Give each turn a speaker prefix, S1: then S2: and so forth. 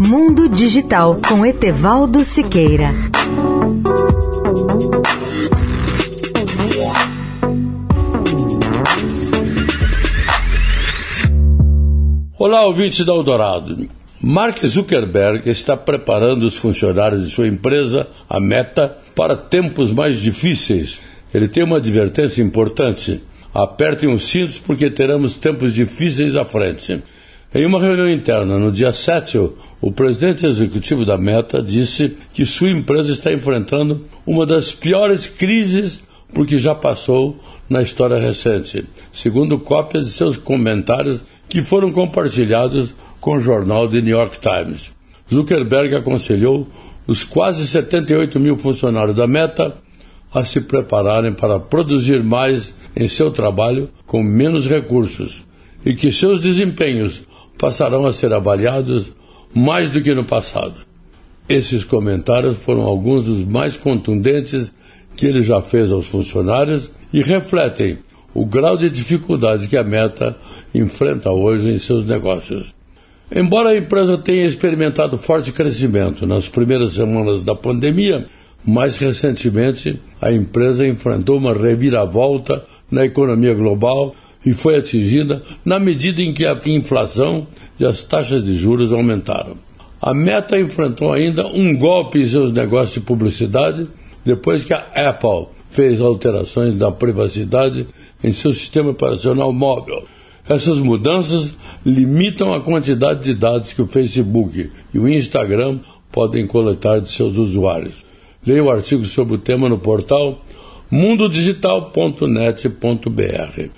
S1: Mundo Digital com Etevaldo Siqueira.
S2: Olá, ouvintes da Eldorado. Mark Zuckerberg está preparando os funcionários de sua empresa, a Meta, para tempos mais difíceis. Ele tem uma advertência importante. Apertem os cintos porque teremos tempos difíceis à frente. Em uma reunião interna no dia 7, o presidente executivo da Meta disse que sua empresa está enfrentando uma das piores crises porque já passou na história recente, segundo cópias de seus comentários que foram compartilhados com o jornal The New York Times. Zuckerberg aconselhou os quase 78 mil funcionários da Meta a se prepararem para produzir mais em seu trabalho com menos recursos e que seus desempenhos passarão a ser avaliados mais do que no passado. Esses comentários foram alguns dos mais contundentes que ele já fez aos funcionários e refletem o grau de dificuldade que a Meta enfrenta hoje em seus negócios. Embora a empresa tenha experimentado forte crescimento nas primeiras semanas da pandemia, mais recentemente a empresa enfrentou uma reviravolta na economia global e foi atingida na medida em que a inflação e as taxas de juros aumentaram. A Meta enfrentou ainda um golpe em seus negócios de publicidade depois que a Apple fez alterações da privacidade em seu sistema operacional móvel. Essas mudanças limitam a quantidade de dados que o Facebook e o Instagram podem coletar de seus usuários. Leia o artigo sobre o tema no portal mundodigital.net.br.